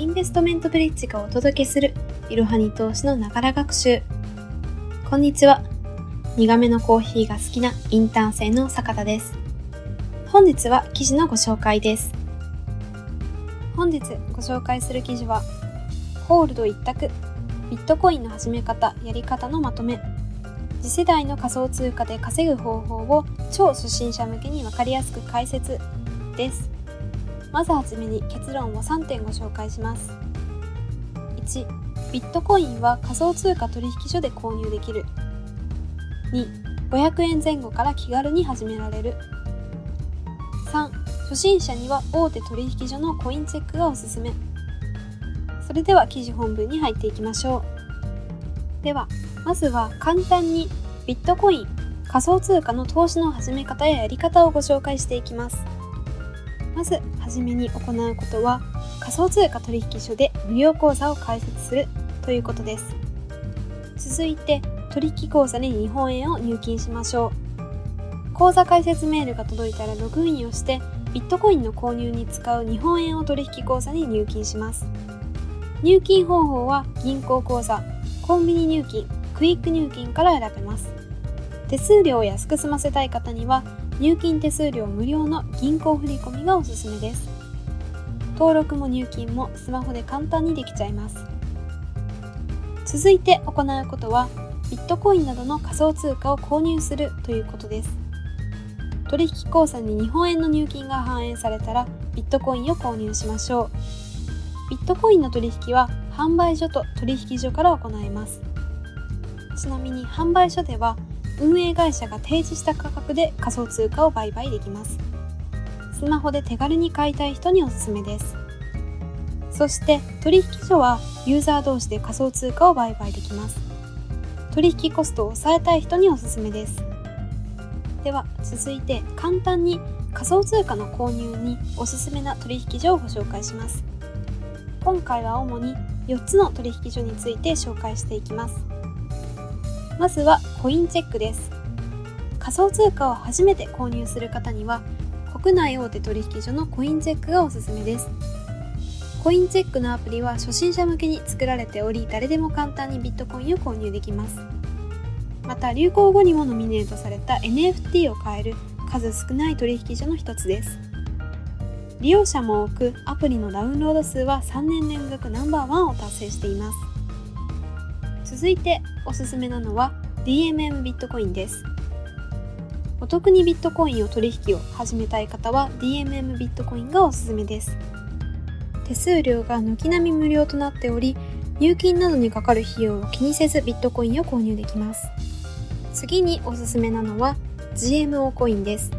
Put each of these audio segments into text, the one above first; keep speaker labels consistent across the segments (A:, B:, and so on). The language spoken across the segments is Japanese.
A: インベストメントブリッジがお届けするいろはに投資のながら学習。こんにちは。苦めのコーヒーが好きなインターン生の坂田です。本日は記事のご紹介です。本日ご紹介する記事は、ホールド一択、ビットコインの始め方、やり方のまとめ、次世代の仮想通貨で稼ぐ方法を超初心者向けにわかりやすく解説です。まずはじめに結論を3点ご紹介します。1、ビットコインは仮想通貨取引所で購入できる。2、500円前後から気軽に始められる。3、初心者には大手取引所のコインチェックがおすすめ。それでは記事本文に入っていきましょう。では、まずは簡単にビットコイン、仮想通貨の投資の始め方ややり方をご紹介していきます。まずはじめに行うことは仮想通貨取引所で無料口座を開設するということです。続いて取引口座に日本円を入金しましょう。口座開設メールが届いたらログインをしてビットコインの購入に使う日本円を取引口座に入金します。入金方法は銀行口座コンビニ入金クイック入金から選べます。手数料を安く済ませたい方には入金手数料無料の銀行振込がおすすめです。登録も入金もスマホで簡単にできちゃいます。続いて行うことはビットコインなどの仮想通貨を購入するということです。取引口座に日本円の入金が反映されたらビットコインを購入しましょう。ビットコインの取引は販売所と取引所から行います。ちなみに販売所では運営会社が提示した価格で仮想通貨を売買できます。スマホで手軽に買いたい人におすすめです。そして取引所はユーザー同士で仮想通貨を売買できます。取引コストを抑えたい人におすすめです。では続いて簡単に仮想通貨の購入におすすめな取引所をご紹介します。今回は主に4つの取引所について紹介していきます。まずはコインチェックです。仮想通貨を初めて購入する方には国内大手取引所のコインチェックがおすすめです。コインチェックのアプリは初心者向けに作られており誰でも簡単にビットコインを購入できます。また流行語にもノミネートされた NFT を買える数少ない取引所の一つです。利用者も多くアプリのダウンロード数は3年連続ナンバーワンを達成しています。続いておすすめなのは DMM ビットコインです。お得にビットコインを取引を始めたい方は DMM ビットコインがおすすめです。手数料が軒並み無料となっており、入金などにかかる費用を気にせずビットコインを購入できます。次におすすめなのは GMO コインです。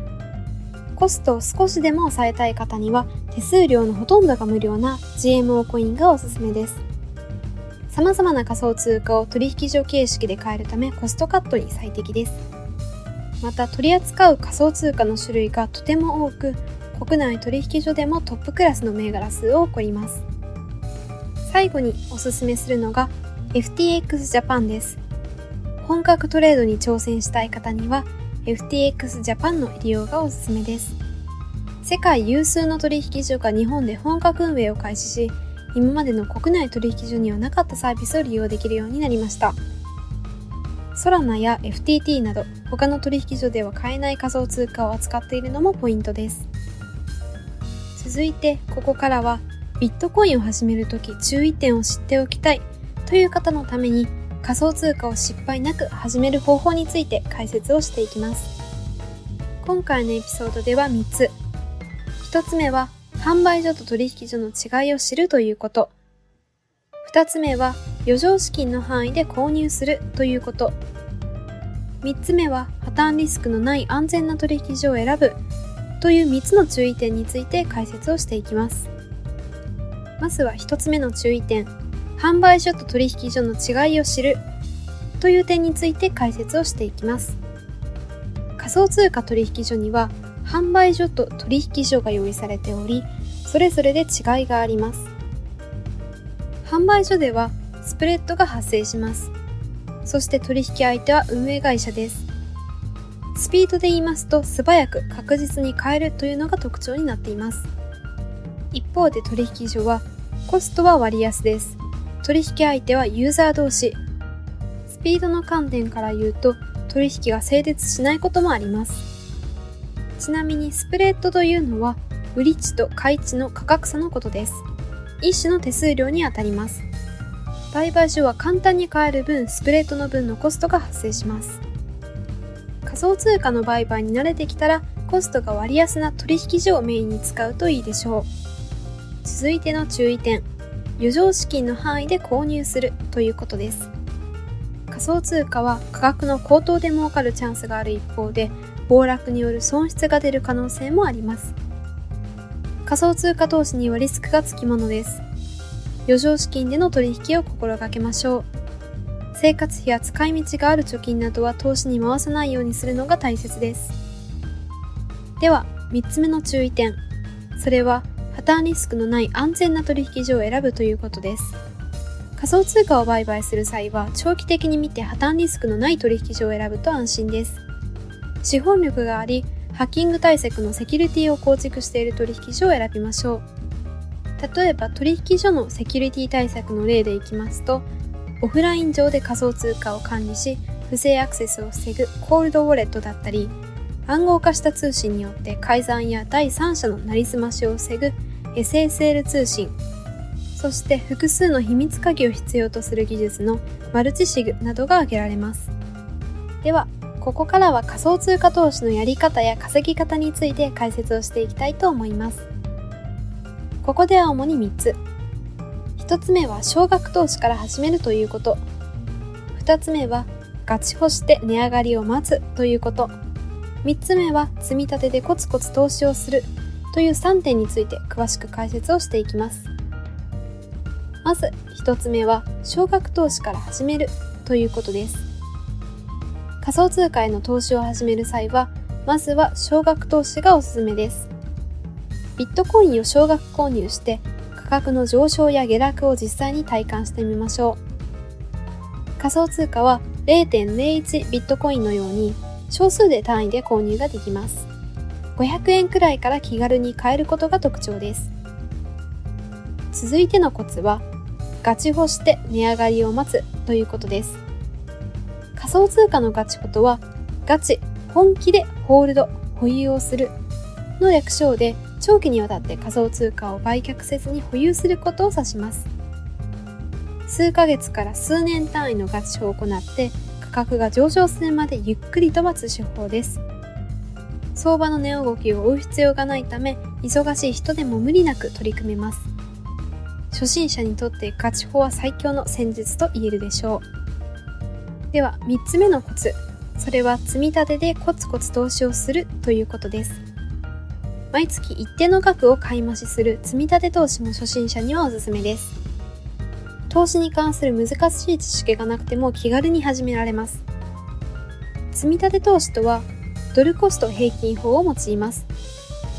A: コストを少しでも抑えたい方には手数料のほとんどが無料な GMO コインがおすすめです。様々な仮想通貨を取引所形式で買えるためコストカットに最適です。また取り扱う仮想通貨の種類がとても多く、国内取引所でもトップクラスの銘柄数を誇ります。最後におすすめするのが FTX Japan です。本格トレードに挑戦したい方には FTX Japan の利用がおすすめです。世界有数の取引所が日本で本格運営を開始し、今までの国内取引所にはなかったサービスを利用できるようになりました。ソラナや FTT など他の取引所では買えない仮想通貨を扱っているのもポイントです。続いてここからはビットコインを始めるとき注意点を知っておきたいという方のために仮想通貨を失敗なく始める方法について解説をしていきます。今回のエピソードでは3つ。1つ目は販売所と取引所の違いを知るということ。二つ目は余剰資金の範囲で購入するということ。三つ目は破綻リスクのない安全な取引所を選ぶという三つの注意点について解説をしていきます。まずは一つ目の注意点。販売所と取引所の違いを知るという点について解説をしていきます。仮想通貨取引所には販売所と取引所が用意されており、それぞれで違いがあります。販売所ではスプレッドが発生します。そして取引相手は運営会社です。スピードで言いますと素早く確実に買えるというのが特徴になっています。一方で取引所はコストは割安です。取引相手はユーザー同士。スピードの観点から言うと取引が成立しないこともあります。ちなみにスプレッドというのは売り値と買い値の価格差のことです。一種の手数料にあたります。売買所は簡単に買える分、スプレッドの分のコストが発生します。仮想通貨の売買に慣れてきたら、コストが割安な取引所をメインに使うといいでしょう。続いての注意点。余剰資金の範囲で購入するということです。仮想通貨は価格の高騰で儲かるチャンスがある一方で、暴落による損失が出る可能性もあります。仮想通貨投資にはリスクがつきものです。余剰資金での取引を心がけましょう。生活費や使い道がある貯金などは投資に回さないようにするのが大切です。では、3つ目の注意点。それは、破綻リスクのない安全な取引所を選ぶということです。仮想通貨を売買する際は、長期的に見て破綻リスクのない取引所を選ぶと安心です。資本力があり、ハッキング対策のセキュリティを構築している取引所を選びましょう。例えば取引所のセキュリティ対策の例でいきますと、オフライン上で仮想通貨を管理し、不正アクセスを防ぐコールドウォレットだったり、暗号化した通信によって改ざんや第三者のなりすましを防ぐ SSL 通信、そして複数の秘密鍵を必要とする技術のマルチシグなどが挙げられます。では、ここからは仮想通貨投資のやり方や稼ぎ方について解説をしていきたいと思います。ここでは主に3つ。1つ目は少額投資から始めるということ。2つ目はガチホして値上がりを待つということ。3つ目は積み立てでコツコツ投資をするという3点について詳しく解説をしていきます。まず1つ目は少額投資から始めるということです。仮想通貨への投資を始める際は、まずは少額投資がおすすめです。ビットコインを少額購入して価格の上昇や下落を実際に体感してみましょう。仮想通貨は0.01ビットコインのように少数で単位で購入ができます。500円くらいから気軽に買えることが特徴です。続いてのコツはガチホして値上がりを待つということです。仮想通貨のガチホとはガチ、本気でホールド、保有をするの略称で長期にわたって仮想通貨を売却せずに保有することを指します。数ヶ月から数年単位のガチを行って価格が上昇するまでゆっくりと待つ手法です。相場の値動きを追う必要がないため忙しい人でも無理なく取り組めます。初心者にとってガチ法は最強の戦術と言えるでしょう。では3つ目のコツ。それは積み立てでコツコツ投資をするということです。毎月一定の額を買い増しする積み立て投資も初心者にはおすすめです。投資に関する難しい知識がなくても気軽に始められます。積み立て投資とは、ドルコスト平均法を用います。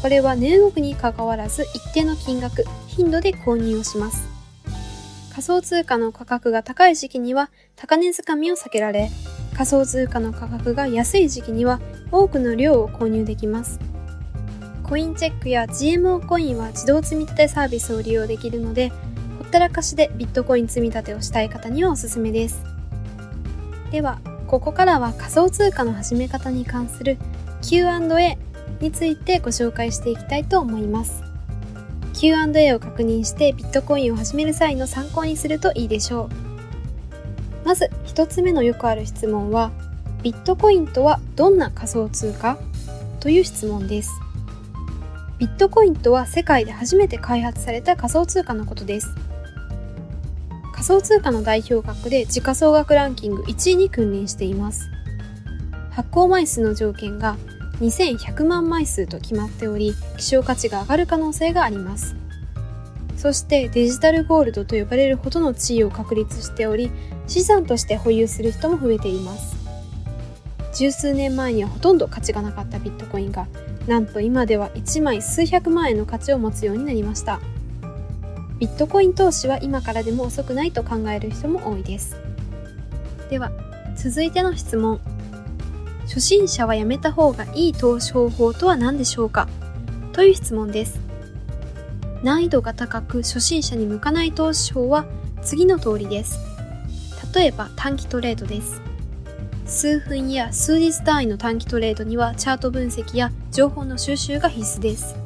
A: これは値動きにかかわらず一定の金額、頻度で購入をします。仮想通貨の価格が高い時期には高値掴みを避けられ、仮想通貨の価格が安い時期には多くの量を購入できます。コインチェックや GMO コインは自動積み立てサービスを利用できるので、ほったらかしでビットコイン積み立てをしたい方にはおすすめです。では、ここからは仮想通貨の始め方に関する Q&A についてご紹介していきたいと思います。Q&A を確認してビットコインを始める際の参考にするといいでしょう。まず1つ目のよくある質問は、ビットコインとはどんな仮想通貨？という質問です。ビットコインとは世界で初めて開発された仮想通貨のことです。仮想通貨の代表格で時価総額ランキング1位に君臨しています。発行枚数の条件が2100万枚数と決まっており、希少価値が上がる可能性があります。そしてデジタルゴールドと呼ばれるほどの地位を確立しており、資産として保有する人も増えています。十数年前にはほとんど価値がなかったビットコインがなんと今では1枚数百万円の価値を持つようになりましたビットコイン投資は今からでも遅くないと考える人も多いですでは続いての質問初心者はやめた方がいい投資方法とは何でしょうか？という質問です難易度が高く初心者に向かない投資法は次の通りです。例えば短期トレードです。数分や数日単位の短期トレードにはチャート分析や情報の収集が必須です。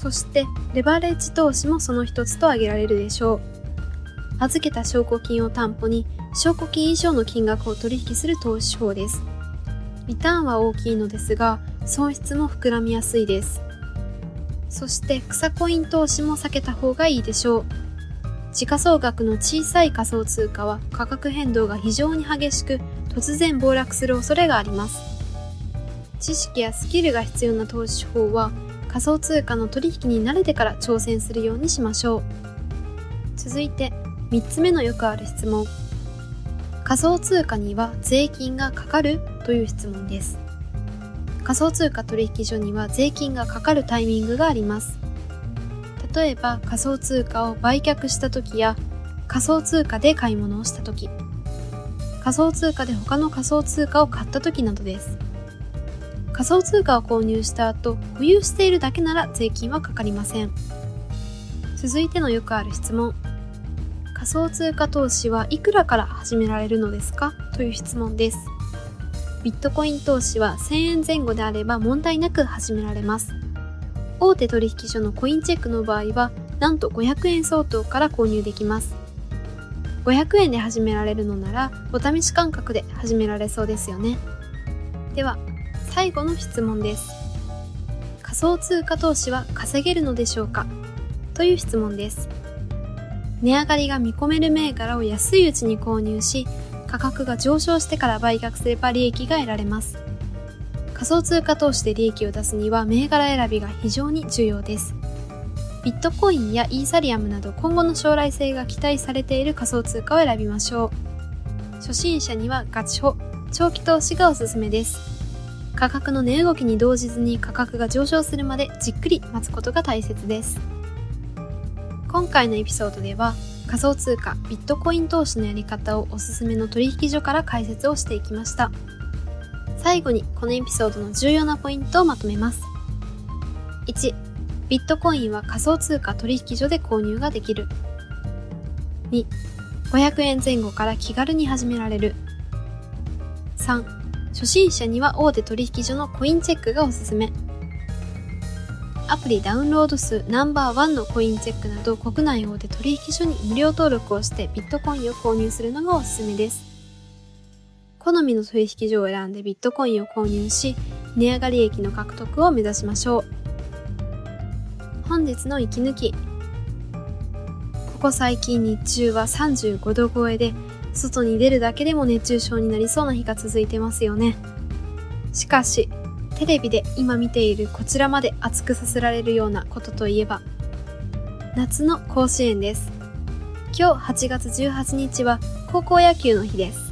A: そしてレバレッジ投資もその一つと挙げられるでしょう。預けた証拠金を担保に証拠金以上の金額を取引する投資法です。リターンは大きいのですが、損失も膨らみやすいです。そして草コイン投資も避けた方がいいでしょう。時価総額の小さい仮想通貨は価格変動が非常に激しく突然暴落する恐れがあります。知識やスキルが必要な投資法は仮想通貨の取引に慣れてから挑戦するようにしましょう。続いて3つ目のよくある質問。仮想通貨には税金がかかるという質問です。仮想通貨取引所には税金がかかるタイミングがあります。例えば仮想通貨を売却した時や仮想通貨で買い物をした時仮想通貨で他の仮想通貨を買った時などです仮想通貨を購入した後保有しているだけなら税金はかかりません続いてのよくある質問仮想通貨投資はいくらから始められるのですか？という質問です。ビットコイン投資は1000円前後であれば問題なく始められます。大手取引所のコインチェックの場合はなんと500円相当から購入できます。500円で始められるのならお試し感覚で始められそうですよね。では最後の質問です。仮想通貨投資は稼げるのでしょうか？という質問です。値上がりが見込める銘柄を安いうちに購入し価格が上昇してから売却すれば利益が得られます。仮想通貨投資で利益を出すには銘柄選びが非常に重要です。ビットコインやイーサリアムなど今後の将来性が期待されている仮想通貨を選びましょう。初心者にはガチホ。長期投資がおすすめです。価格の値動きに動じずに価格が上昇するまでじっくり待つことが大切です。今回のエピソードでは仮想通貨ビットコイン投資のやり方をおすすめの取引所から解説をしていきました最後にこのエピソードの重要なポイントをまとめます。1、ビットコインは仮想通貨取引所で購入ができる。2、500円前後から気軽に始められる。3、初心者には大手取引所のコインチェックがおすすめ。アプリダウンロード数ナンバーワンのコインチェックなど国内大手取引所に無料登録をしてビットコインを購入するのがおすすめです。好みの取引所を選んでビットコインを購入し、値上がり益の獲得を目指しましょう。本日の息抜き。ここ最近日中は35度超えで、外に出るだけでも熱中症になりそうな日が続いてますよね。しかし、テレビで今見ているこちらまで熱くさせられるようなことといえば、夏の甲子園です。今日8月18日は高校野球の日です。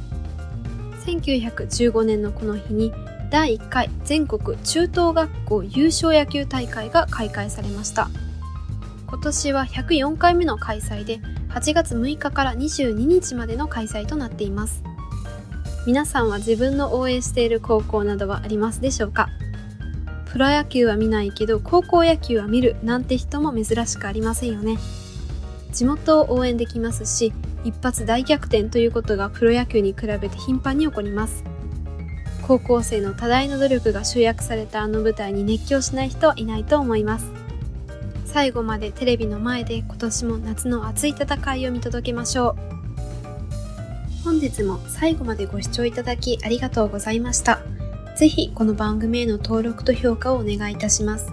A: 1915年のこの日に第1回全国中等学校優勝野球大会が開会されました今年は104回目の開催で8月6日から22日までの開催となっています皆さんは自分の応援している高校などはありますでしょうか？プロ野球は見ないけど高校野球は見るなんて人も珍しくありませんよね。地元を応援できますし一発大逆転ということがプロ野球に比べて頻繁に起こります。高校生の多大な努力が集約されたあの舞台に熱狂しない人はいないと思います。最後までテレビの前で今年も夏の熱い戦いを見届けましょう。本日も最後までご視聴いただきありがとうございましたぜひこの番組への登録と評価をお願いいたします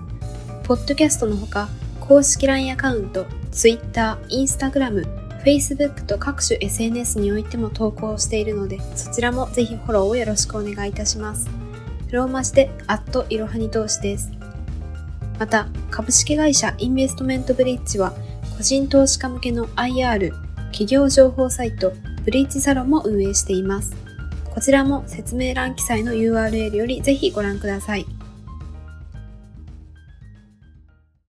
A: ポッドキャストのほか公式 LINE アカウント Twitter、Instagram Facebook と各種 SNS においても投稿しているので、そちらもぜひフォローをよろしくお願いいたします。ローマ字で、アットいろはに投資です。また、株式会社インベストメントブリッジは、個人投資家向けの IR、企業情報サイト、ブリーチサロンも運営しています。こちらも説明欄記載の URL よりぜひご覧ください。